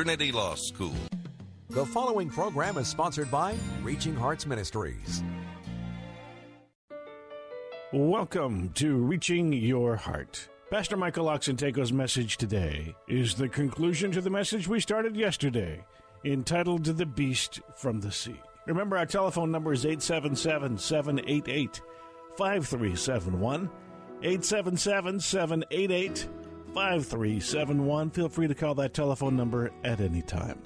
Trinity Law School. The following program is sponsored by Reaching Hearts Ministries. Welcome to Reaching Your Heart. Pastor Michael Oxentenko's message today is the conclusion to the message we started yesterday, entitled The Beast from the Sea. Remember, our telephone number is 877 788 5371. 877 788 5371. Feel free to call that telephone number at any time.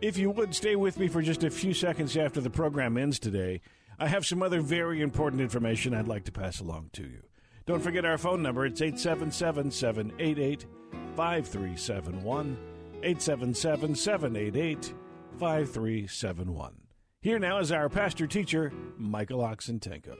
If you would stay with me for just a few seconds after the program ends today, I have some other very important information I'd like to pass along to you. Don't forget our phone number. It's 877 788 5371. 877 788 5371. Here now is our pastor teacher, Michael Oxentenko.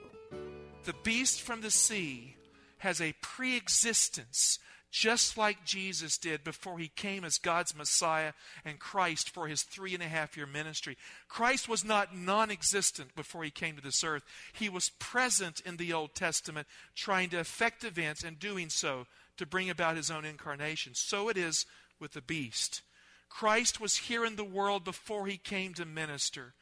The beast from the sea has a pre existence just like Jesus did before he came as God's Messiah and Christ for his three and a half year ministry. Christ was not non existent before he came to this earth. He was present in the Old Testament, trying to effect events and doing so to bring about his own incarnation. So it is with the beast. Christ was here in the world before he came to minister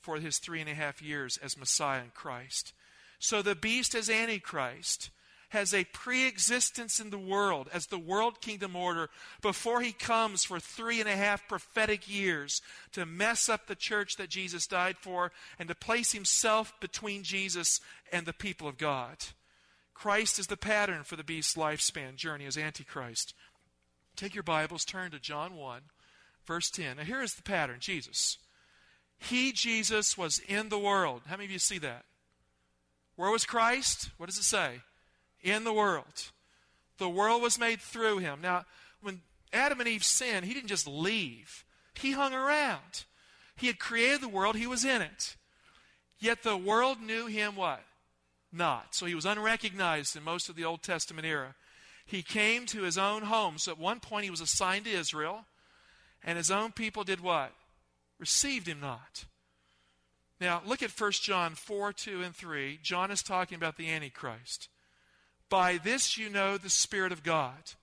for his three and a half years as Messiah and Christ. So the beast as Antichrist has a pre existence in the world as the world kingdom order before he comes for three and a half prophetic years to mess up the church that Jesus died for and to place himself between Jesus and the people of God. Christ is the pattern for the beast's lifespan journey as Antichrist. Take your Bibles, turn to John 1, verse 10. Now, here is the pattern Jesus. He, Jesus, was in the world. How many of you see that? Where was Christ? What does it say? In the world. The world was made through him. Now, when Adam and Eve sinned, he didn't just leave, he hung around. He had created the world, he was in it. Yet the world knew him what? Not. So he was unrecognized in most of the Old Testament era. He came to his own home. So at one point he was assigned to Israel, and his own people did what? Received him not. Now, look at 1 John 4, 2, and 3. John is talking about the Antichrist. By this you know the Spirit of God.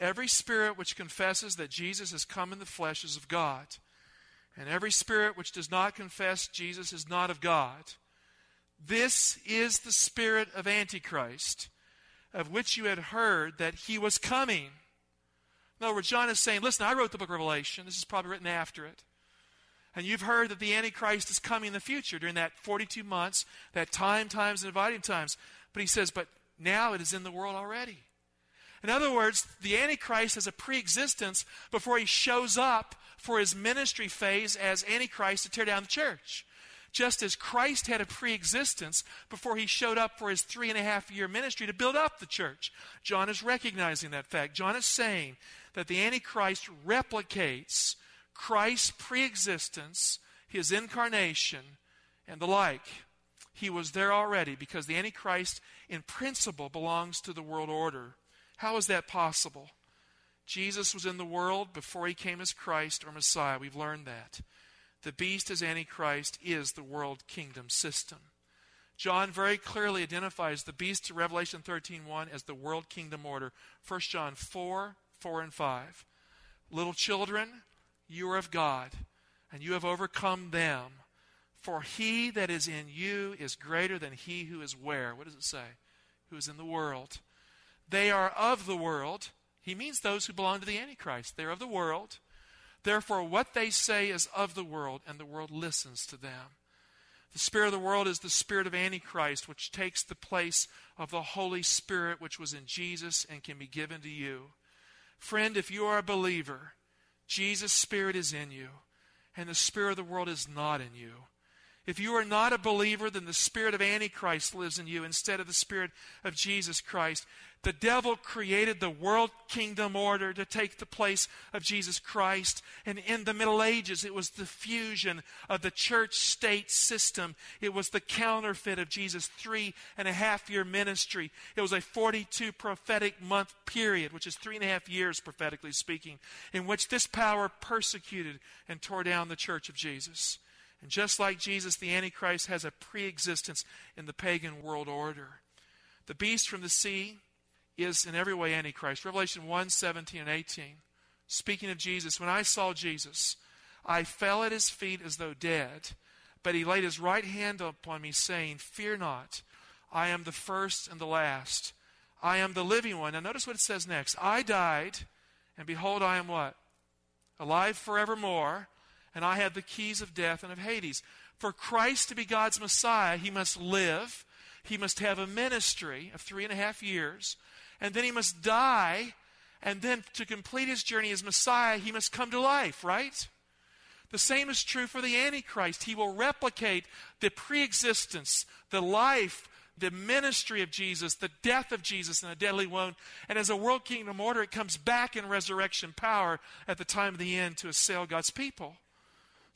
Every spirit which confesses that Jesus has come in the flesh is of God. And every spirit which does not confess Jesus is not of God. This is the spirit of Antichrist, of which you had heard that he was coming. In other words, John is saying, listen, I wrote the book of Revelation. This is probably written after it. And you've heard that the Antichrist is coming in the future during that 42 months, that time, times, and dividing times. But he says, but now it is in the world already. In other words, the Antichrist has a pre existence before he shows up for his ministry phase as Antichrist to tear down the church. Just as Christ had a pre existence before he showed up for his three and a half year ministry to build up the church. John is recognizing that fact. John is saying that the Antichrist replicates Christ's pre existence, his incarnation, and the like. He was there already because the Antichrist, in principle, belongs to the world order. How is that possible? Jesus was in the world before he came as Christ or Messiah. We've learned that. The beast as Antichrist is the world kingdom system. John very clearly identifies the beast to Revelation 13:1 as the world kingdom order. 1 John 4, 4 and 5. Little children, you are of God, and you have overcome them for he that is in you is greater than he who is where? What does it say? Who is in the world. They are of the world. He means those who belong to the Antichrist. They're of the world. Therefore, what they say is of the world, and the world listens to them. The spirit of the world is the spirit of Antichrist, which takes the place of the Holy Spirit, which was in Jesus and can be given to you. Friend, if you are a believer, Jesus' spirit is in you, and the spirit of the world is not in you. If you are not a believer, then the spirit of Antichrist lives in you instead of the spirit of Jesus Christ. The devil created the world kingdom order to take the place of Jesus Christ. And in the Middle Ages, it was the fusion of the church state system. It was the counterfeit of Jesus' three and a half year ministry. It was a 42 prophetic month period, which is three and a half years, prophetically speaking, in which this power persecuted and tore down the church of Jesus. And just like Jesus, the Antichrist has a pre existence in the pagan world order. The beast from the sea is in every way Antichrist. Revelation 1 17 and 18. Speaking of Jesus, when I saw Jesus, I fell at his feet as though dead, but he laid his right hand upon me, saying, Fear not, I am the first and the last. I am the living one. Now notice what it says next. I died, and behold, I am what? Alive forevermore, and I have the keys of death and of Hades. For Christ to be God's Messiah, he must live, he must have a ministry of three and a half years, and then he must die, and then to complete his journey as Messiah, he must come to life, right? The same is true for the Antichrist. He will replicate the pre existence, the life, the ministry of Jesus, the death of Jesus in a deadly wound. And as a world kingdom order, it comes back in resurrection power at the time of the end to assail God's people.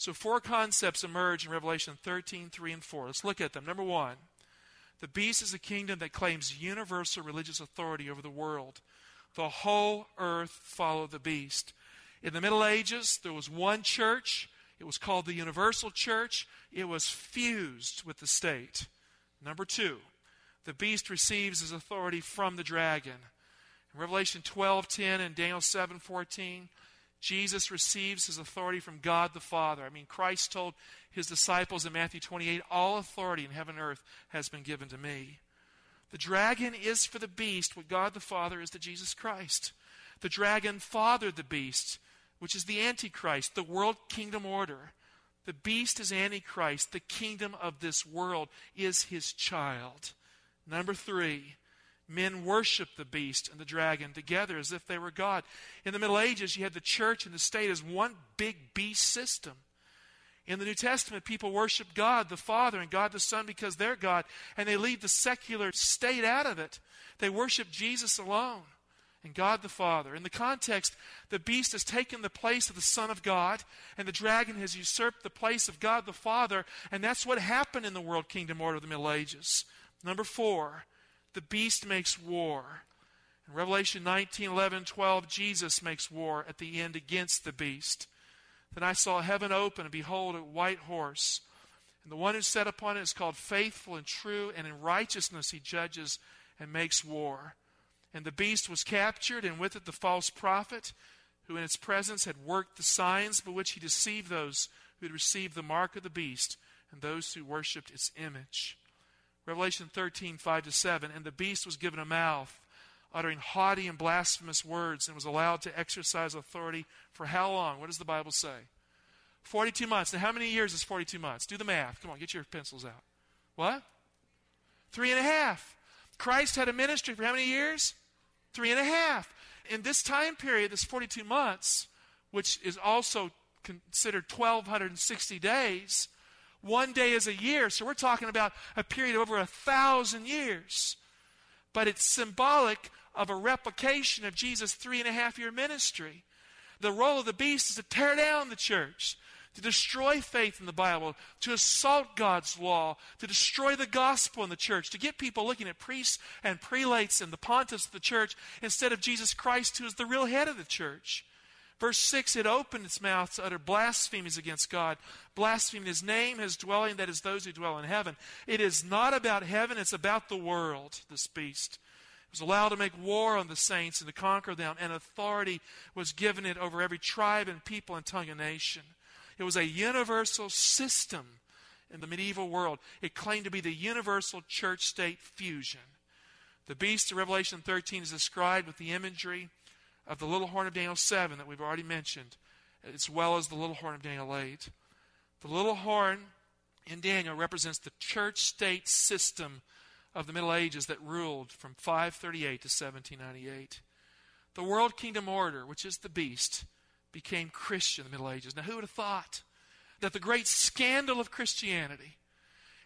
So, four concepts emerge in Revelation 13, 3, and 4. Let's look at them. Number one, the beast is a kingdom that claims universal religious authority over the world. The whole earth followed the beast. In the Middle Ages, there was one church. It was called the Universal Church. It was fused with the state. Number two, the beast receives his authority from the dragon. In Revelation 12:10 and Daniel 7:14, Jesus receives his authority from God the Father. I mean, Christ told his disciples in Matthew 28 All authority in heaven and earth has been given to me. The dragon is for the beast what God the Father is to Jesus Christ. The dragon fathered the beast, which is the Antichrist, the world kingdom order. The beast is Antichrist. The kingdom of this world is his child. Number three, men worshiped the beast and the dragon together as if they were God. In the Middle Ages, you had the church and the state as one big beast system. In the New Testament, people worship God the Father and God the Son because they're God, and they leave the secular state out of it. They worship Jesus alone and God the Father. In the context, the beast has taken the place of the Son of God, and the dragon has usurped the place of God the Father, and that's what happened in the world kingdom order of the Middle Ages. Number four, the beast makes war. In Revelation 19, 11, 12, Jesus makes war at the end against the beast. Then I saw heaven open, and behold, a white horse. And the one who sat upon it is called faithful and true, and in righteousness he judges and makes war. And the beast was captured, and with it the false prophet, who in its presence had worked the signs by which he deceived those who had received the mark of the beast and those who worshipped its image. Revelation 13, 5 to 7. And the beast was given a mouth, uttering haughty and blasphemous words, and was allowed to exercise authority for how long? What does the Bible say? 42 months. Now, how many years is 42 months? Do the math. Come on, get your pencils out. What? Three and a half. Christ had a ministry for how many years? Three and a half. In this time period, this 42 months, which is also considered 1,260 days, one day is a year, so we're talking about a period of over a thousand years. But it's symbolic of a replication of Jesus' three and a half year ministry. The role of the beast is to tear down the church, to destroy faith in the Bible, to assault God's law, to destroy the gospel in the church, to get people looking at priests and prelates and the pontiffs of the church instead of Jesus Christ, who is the real head of the church. Verse 6 it opened its mouth to utter blasphemies against God, blaspheming his name, his dwelling, that is, those who dwell in heaven. It is not about heaven, it's about the world, this beast. It was allowed to make war on the saints and to conquer them, and authority was given it over every tribe and people and tongue and nation. It was a universal system in the medieval world. It claimed to be the universal church state fusion. The beast of Revelation 13 is described with the imagery of the little horn of Daniel 7 that we've already mentioned, as well as the little horn of Daniel 8. The little horn in Daniel represents the church state system of the Middle Ages that ruled from 538 to 1798. The world kingdom order, which is the beast, became Christian in the Middle Ages. Now, who would have thought that the great scandal of Christianity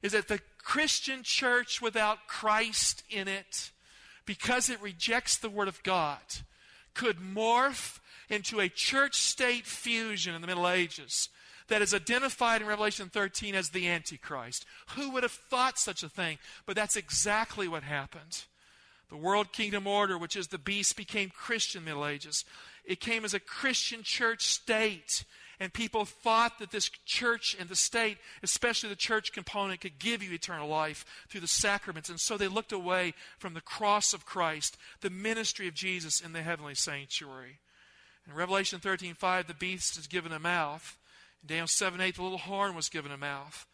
is that the Christian church without Christ in it, because it rejects the Word of God, could morph into a church state fusion in the Middle Ages that is identified in Revelation 13 as the Antichrist. Who would have thought such a thing? But that's exactly what happened. The world kingdom order, which is the beast, became Christian Middle Ages. It came as a Christian church state. And people thought that this church and the state, especially the church component, could give you eternal life through the sacraments. And so they looked away from the cross of Christ, the ministry of Jesus in the heavenly sanctuary. In Revelation 13:5, the beast is given a mouth. In Daniel 7 8, the little horn was given a mouth.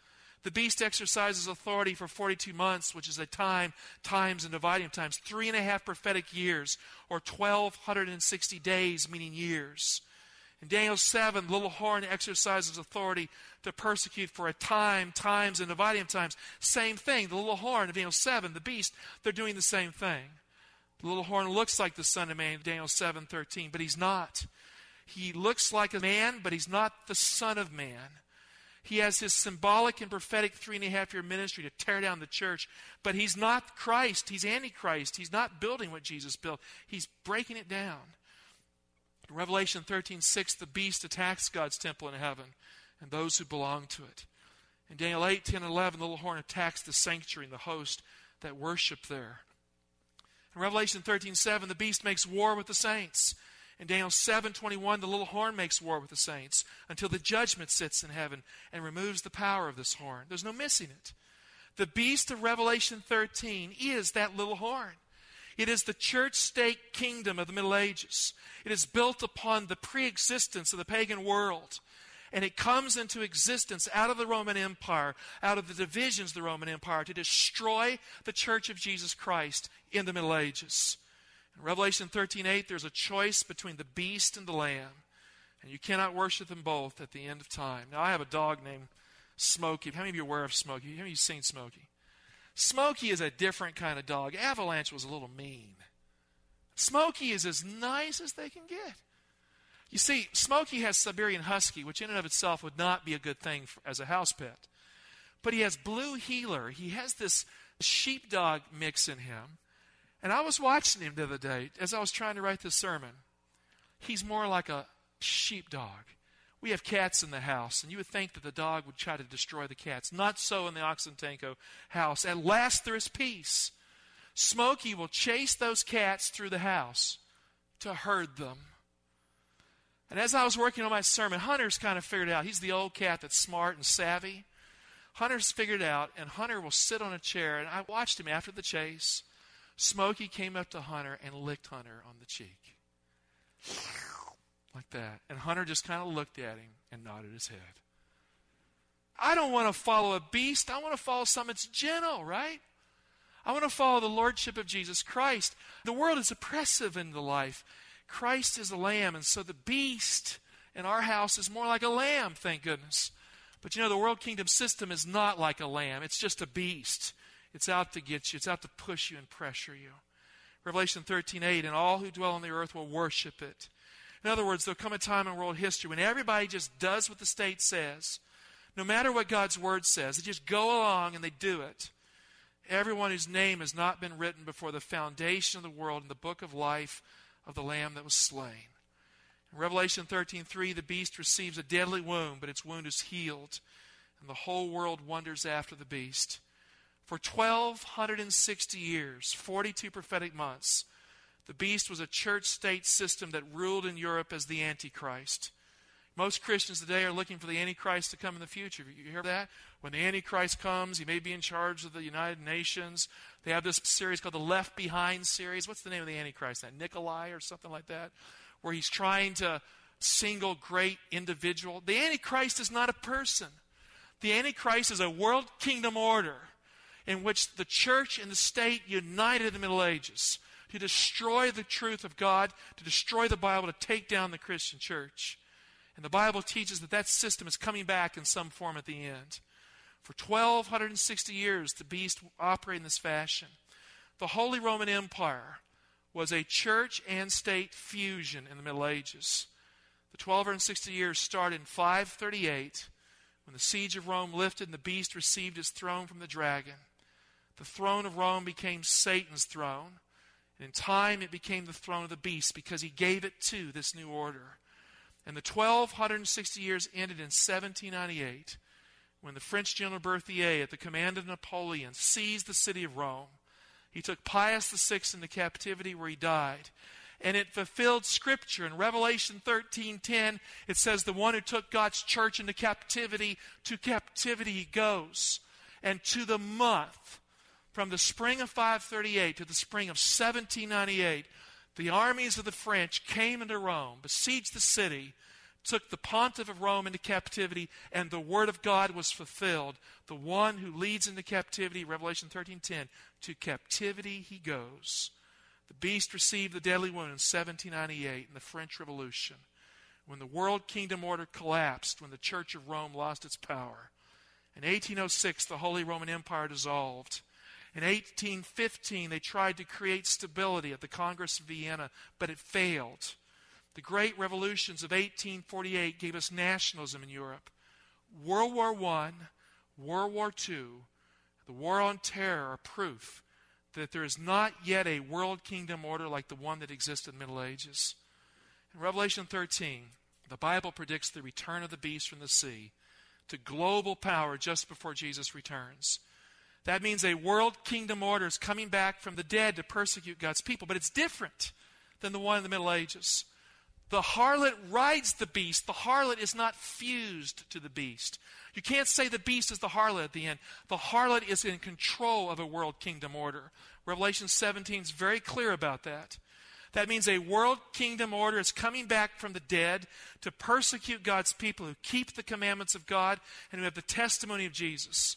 The beast exercises authority for 42 months, which is a time, times, and dividing times. Three and a half prophetic years, or 1,260 days, meaning years. In Daniel 7, the little horn exercises authority to persecute for a time, times, and dividing of times. Same thing. The little horn of Daniel 7, the beast, they're doing the same thing. The little horn looks like the Son of Man in Daniel 7 13, but he's not. He looks like a man, but he's not the Son of Man. He has his symbolic and prophetic three and a half year ministry to tear down the church, but he's not Christ. He's Antichrist. He's not building what Jesus built, he's breaking it down. In Revelation 13 6, the beast attacks God's temple in heaven and those who belong to it. In Daniel 8, 10, and 11, the little horn attacks the sanctuary and the host that worship there. In Revelation 13 7, the beast makes war with the saints. In Daniel 7:21, the little horn makes war with the saints until the judgment sits in heaven and removes the power of this horn. There's no missing it. The beast of Revelation 13 is that little horn. It is the church state kingdom of the Middle Ages. It is built upon the pre existence of the pagan world. And it comes into existence out of the Roman Empire, out of the divisions of the Roman Empire, to destroy the church of Jesus Christ in the Middle Ages. In Revelation 13:8, there's a choice between the beast and the lamb, and you cannot worship them both at the end of time. Now, I have a dog named Smokey. How many of you are aware of Smokey? How many of you seen Smokey? Smokey is a different kind of dog. Avalanche was a little mean. Smokey is as nice as they can get. You see, Smokey has Siberian Husky, which in and of itself would not be a good thing for, as a house pet. But he has Blue Heeler. He has this sheepdog mix in him. And I was watching him the other day as I was trying to write this sermon. He's more like a sheepdog. We have cats in the house, and you would think that the dog would try to destroy the cats. Not so in the Oxentenko house. At last there is peace. Smokey will chase those cats through the house to herd them. And as I was working on my sermon, Hunter's kind of figured out. He's the old cat that's smart and savvy. Hunter's figured out, and Hunter will sit on a chair, and I watched him after the chase. Smokey came up to Hunter and licked Hunter on the cheek. Like that. And Hunter just kind of looked at him and nodded his head. I don't want to follow a beast. I want to follow something that's gentle, right? I want to follow the lordship of Jesus Christ. The world is oppressive in the life. Christ is a lamb, and so the beast in our house is more like a lamb, thank goodness. But you know, the world kingdom system is not like a lamb, it's just a beast. It's out to get you, it's out to push you and pressure you. Revelation 13 8, and all who dwell on the earth will worship it. In other words, there'll come a time in world history when everybody just does what the state says, no matter what God's word says. They just go along and they do it. Everyone whose name has not been written before the foundation of the world in the book of life of the Lamb that was slain. In Revelation 13:3, the beast receives a deadly wound, but its wound is healed, and the whole world wonders after the beast. For 1,260 years, 42 prophetic months, the beast was a church state system that ruled in Europe as the Antichrist. Most Christians today are looking for the Antichrist to come in the future. You hear that? When the Antichrist comes, he may be in charge of the United Nations. They have this series called the Left Behind series. What's the name of the Antichrist? That Nicolae or something like that? Where he's trying to single great individual. The Antichrist is not a person. The Antichrist is a world kingdom order in which the church and the state united in the Middle Ages to destroy the truth of God, to destroy the Bible, to take down the Christian church. And the Bible teaches that that system is coming back in some form at the end. For 1,260 years, the beast operated in this fashion. The Holy Roman Empire was a church and state fusion in the Middle Ages. The 1,260 years started in 538 when the siege of Rome lifted and the beast received his throne from the dragon, the throne of Rome became Satan's throne. In time, it became the throne of the beast because he gave it to this new order. And the 1260 years ended in 1798 when the French general Berthier, at the command of Napoleon, seized the city of Rome. He took Pius VI into captivity where he died and it fulfilled scripture in revelation 13:10 it says the one who took God's church into captivity to captivity he goes and to the month from the spring of 538 to the spring of 1798 the armies of the French came into Rome besieged the city took the pontiff of Rome into captivity and the word of God was fulfilled the one who leads into captivity revelation 13:10 to captivity he goes the beast received the deadly wound in 1798 in the French Revolution, when the world kingdom order collapsed, when the Church of Rome lost its power. In 1806, the Holy Roman Empire dissolved. In 1815, they tried to create stability at the Congress of Vienna, but it failed. The great revolutions of 1848 gave us nationalism in Europe. World War I, World War II, the war on terror are proof that there is not yet a world kingdom order like the one that existed in the Middle Ages. In Revelation 13, the Bible predicts the return of the beast from the sea to global power just before Jesus returns. That means a world kingdom order is coming back from the dead to persecute God's people, but it's different than the one in the Middle Ages. The harlot rides the beast. The harlot is not fused to the beast. You can't say the beast is the harlot at the end. The harlot is in control of a world kingdom order. Revelation 17 is very clear about that. That means a world kingdom order is coming back from the dead to persecute God's people who keep the commandments of God and who have the testimony of Jesus.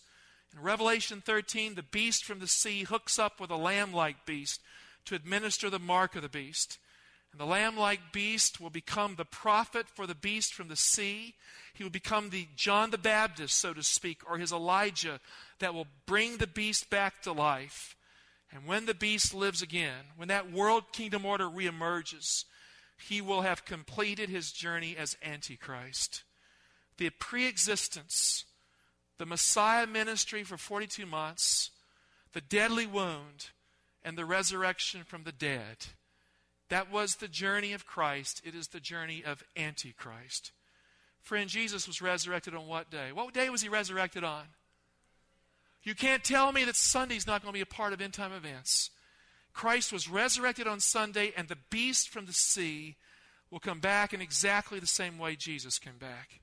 In Revelation 13, the beast from the sea hooks up with a lamb like beast to administer the mark of the beast. And the lamb like beast will become the prophet for the beast from the sea. He will become the John the Baptist, so to speak, or his Elijah that will bring the beast back to life. And when the beast lives again, when that world kingdom order reemerges, he will have completed his journey as Antichrist. The pre existence, the Messiah ministry for 42 months, the deadly wound, and the resurrection from the dead that was the journey of Christ. It is the journey of Antichrist. Friend, Jesus was resurrected on what day? What day was he resurrected on? You can't tell me that Sunday's not going to be a part of end time events. Christ was resurrected on Sunday, and the beast from the sea will come back in exactly the same way Jesus came back.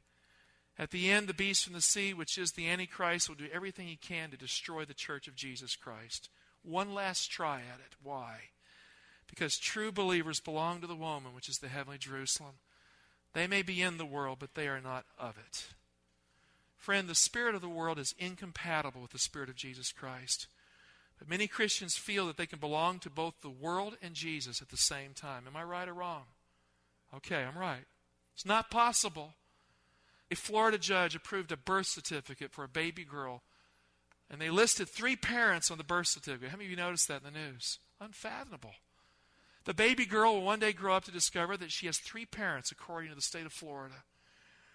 At the end, the beast from the sea, which is the Antichrist, will do everything he can to destroy the church of Jesus Christ. One last try at it. Why? Because true believers belong to the woman, which is the heavenly Jerusalem. They may be in the world, but they are not of it. Friend, the spirit of the world is incompatible with the spirit of Jesus Christ. But many Christians feel that they can belong to both the world and Jesus at the same time. Am I right or wrong? Okay, I'm right. It's not possible. A Florida judge approved a birth certificate for a baby girl, and they listed three parents on the birth certificate. How many of you noticed that in the news? Unfathomable. The baby girl will one day grow up to discover that she has three parents, according to the state of Florida.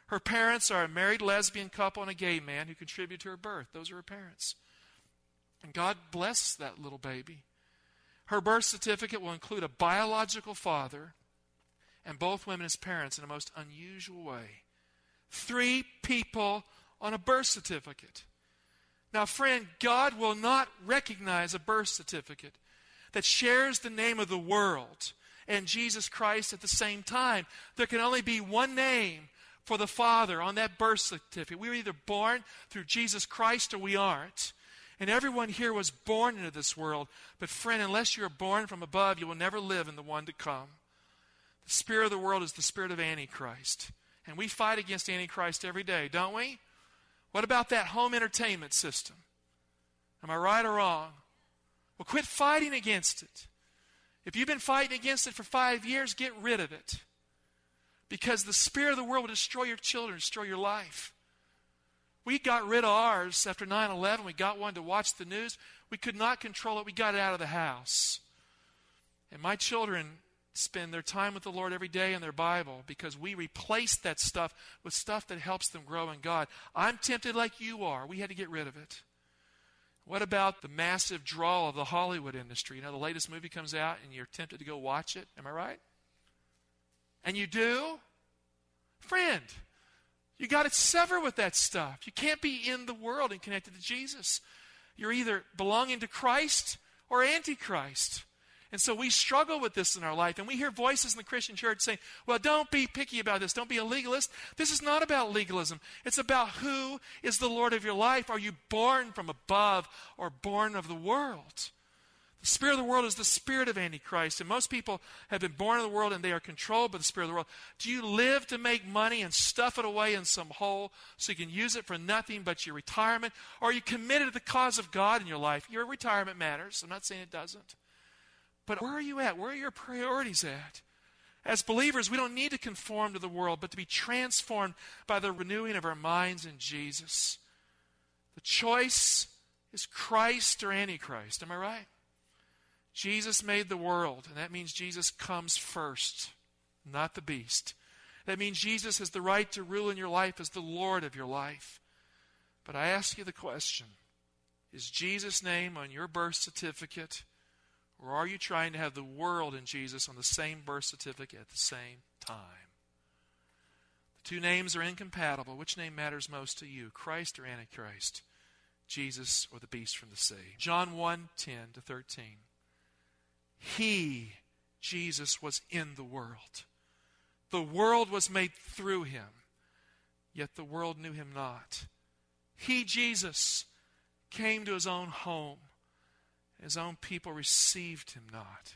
Her parents are a married lesbian couple and a gay man who contributed to her birth. Those are her parents. And God bless that little baby. Her birth certificate will include a biological father and both women as parents in a most unusual way. Three people on a birth certificate. Now, friend, God will not recognize a birth certificate that shares the name of the world and Jesus Christ at the same time. There can only be one name for the Father on that birth certificate. We were either born through Jesus Christ or we aren't. And everyone here was born into this world. But, friend, unless you're born from above, you will never live in the one to come. The spirit of the world is the spirit of Antichrist. And we fight against Antichrist every day, don't we? What about that home entertainment system? Am I right or wrong? Well, quit fighting against it. If you've been fighting against it for five years, get rid of it. Because the spirit of the world will destroy your children, destroy your life. We got rid of ours after 9 11. We got one to watch the news. We could not control it. We got it out of the house. And my children spend their time with the Lord every day in their Bible because we replace that stuff with stuff that helps them grow in God. I'm tempted like you are. We had to get rid of it. What about the massive draw of the Hollywood industry? You know, the latest movie comes out and you're tempted to go watch it. Am I right? And you do? Friend, you got to sever with that stuff. You can't be in the world and connected to Jesus. You're either belonging to Christ or Antichrist. And so we struggle with this in our life. And we hear voices in the Christian church saying, well, don't be picky about this. Don't be a legalist. This is not about legalism. It's about who is the Lord of your life. Are you born from above or born of the world? The spirit of the world is the spirit of Antichrist. And most people have been born of the world and they are controlled by the spirit of the world. Do you live to make money and stuff it away in some hole so you can use it for nothing but your retirement? Or are you committed to the cause of God in your life? Your retirement matters. I'm not saying it doesn't. But where are you at? Where are your priorities at? As believers, we don't need to conform to the world, but to be transformed by the renewing of our minds in Jesus. The choice is Christ or Antichrist. Am I right? Jesus made the world, and that means Jesus comes first, not the beast. That means Jesus has the right to rule in your life as the Lord of your life. But I ask you the question Is Jesus' name on your birth certificate, or are you trying to have the world and Jesus on the same birth certificate at the same time? The two names are incompatible. Which name matters most to you, Christ or Antichrist? Jesus or the beast from the sea? John 1 10 to 13. He, Jesus, was in the world. The world was made through him, yet the world knew him not. He, Jesus, came to his own home. His own people received him not.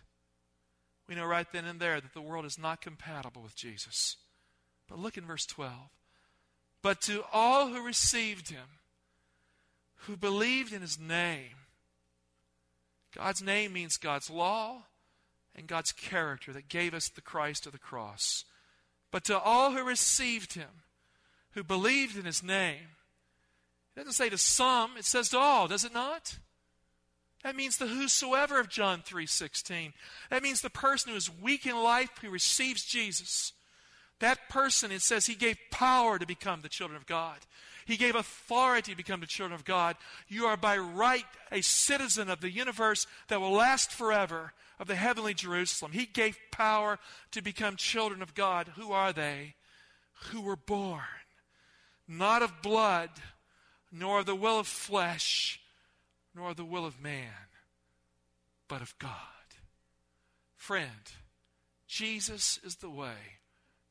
We know right then and there that the world is not compatible with Jesus. But look in verse 12. But to all who received him, who believed in his name, God's name means God's law and God's character that gave us the Christ of the cross. But to all who received him, who believed in his name, it doesn't say to some, it says to all, does it not? That means the whosoever of John 3:16. That means the person who is weak in life who receives Jesus. That person, it says, he gave power to become the children of God. He gave authority to become the children of God. You are by right a citizen of the universe that will last forever, of the heavenly Jerusalem. He gave power to become children of God. Who are they? Who were born not of blood, nor of the will of flesh, nor the will of man, but of God. Friend, Jesus is the way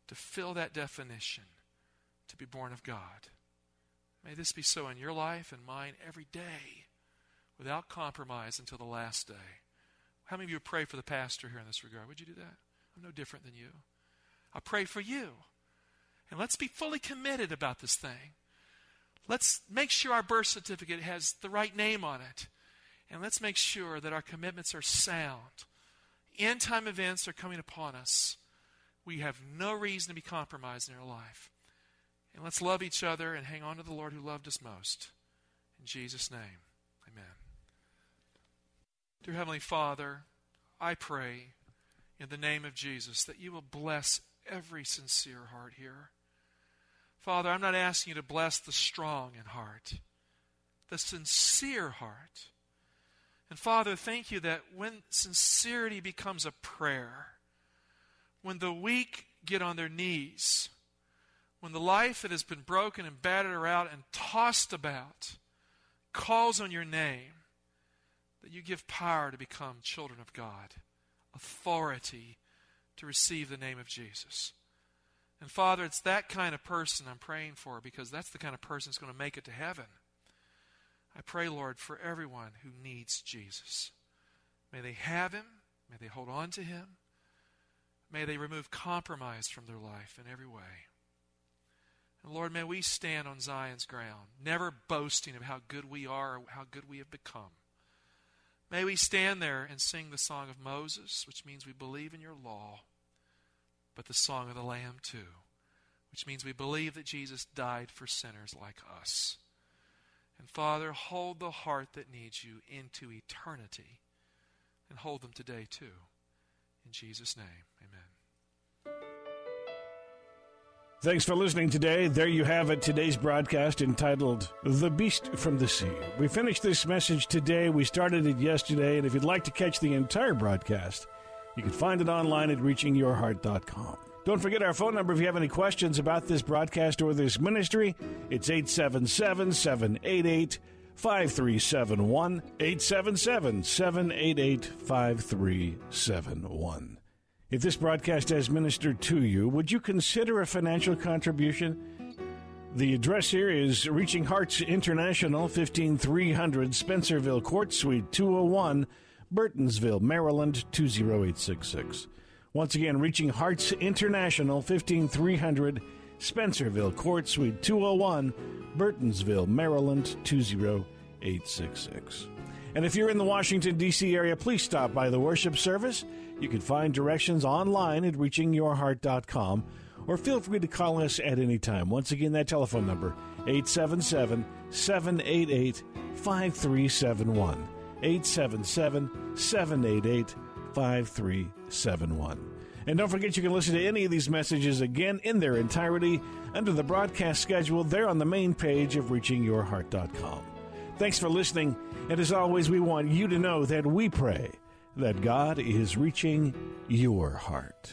to fill that definition to be born of God. May this be so in your life and mine every day without compromise until the last day. How many of you pray for the pastor here in this regard? Would you do that? I'm no different than you. I pray for you. And let's be fully committed about this thing. Let's make sure our birth certificate has the right name on it. And let's make sure that our commitments are sound. End time events are coming upon us. We have no reason to be compromised in our life. And let's love each other and hang on to the Lord who loved us most. In Jesus' name, amen. Dear Heavenly Father, I pray in the name of Jesus that you will bless every sincere heart here. Father, I'm not asking you to bless the strong in heart, the sincere heart. And Father, thank you that when sincerity becomes a prayer, when the weak get on their knees, when the life that has been broken and battered around and tossed about calls on your name, that you give power to become children of God, authority to receive the name of Jesus. And Father, it's that kind of person I'm praying for because that's the kind of person that's going to make it to heaven. I pray, Lord, for everyone who needs Jesus. May they have him, may they hold on to him, may they remove compromise from their life in every way. And Lord, may we stand on Zion's ground, never boasting of how good we are or how good we have become. May we stand there and sing the song of Moses, which means we believe in your law, but the song of the Lamb too, which means we believe that Jesus died for sinners like us. And Father, hold the heart that needs you into eternity and hold them today too. In Jesus' name, amen. Thanks for listening today. There you have it, today's broadcast entitled The Beast from the Sea. We finished this message today. We started it yesterday. And if you'd like to catch the entire broadcast, you can find it online at reachingyourheart.com. Don't forget our phone number if you have any questions about this broadcast or this ministry. It's 877 788 5371. 877 788 5371. If this broadcast has ministered to you, would you consider a financial contribution? The address here is Reaching Hearts International, 15300 Spencerville Court Suite 201, Burtonsville, Maryland 20866. Once again, Reaching Hearts International, 15300 Spencerville Court Suite 201, Burtonsville, Maryland 20866. And if you're in the Washington, D.C. area, please stop by the worship service. You can find directions online at reachingyourheart.com or feel free to call us at any time. Once again, that telephone number, 877 788 5371. 877 788 5371. And don't forget you can listen to any of these messages again in their entirety under the broadcast schedule there on the main page of reachingyourheart.com. Thanks for listening, and as always, we want you to know that we pray that God is reaching your heart.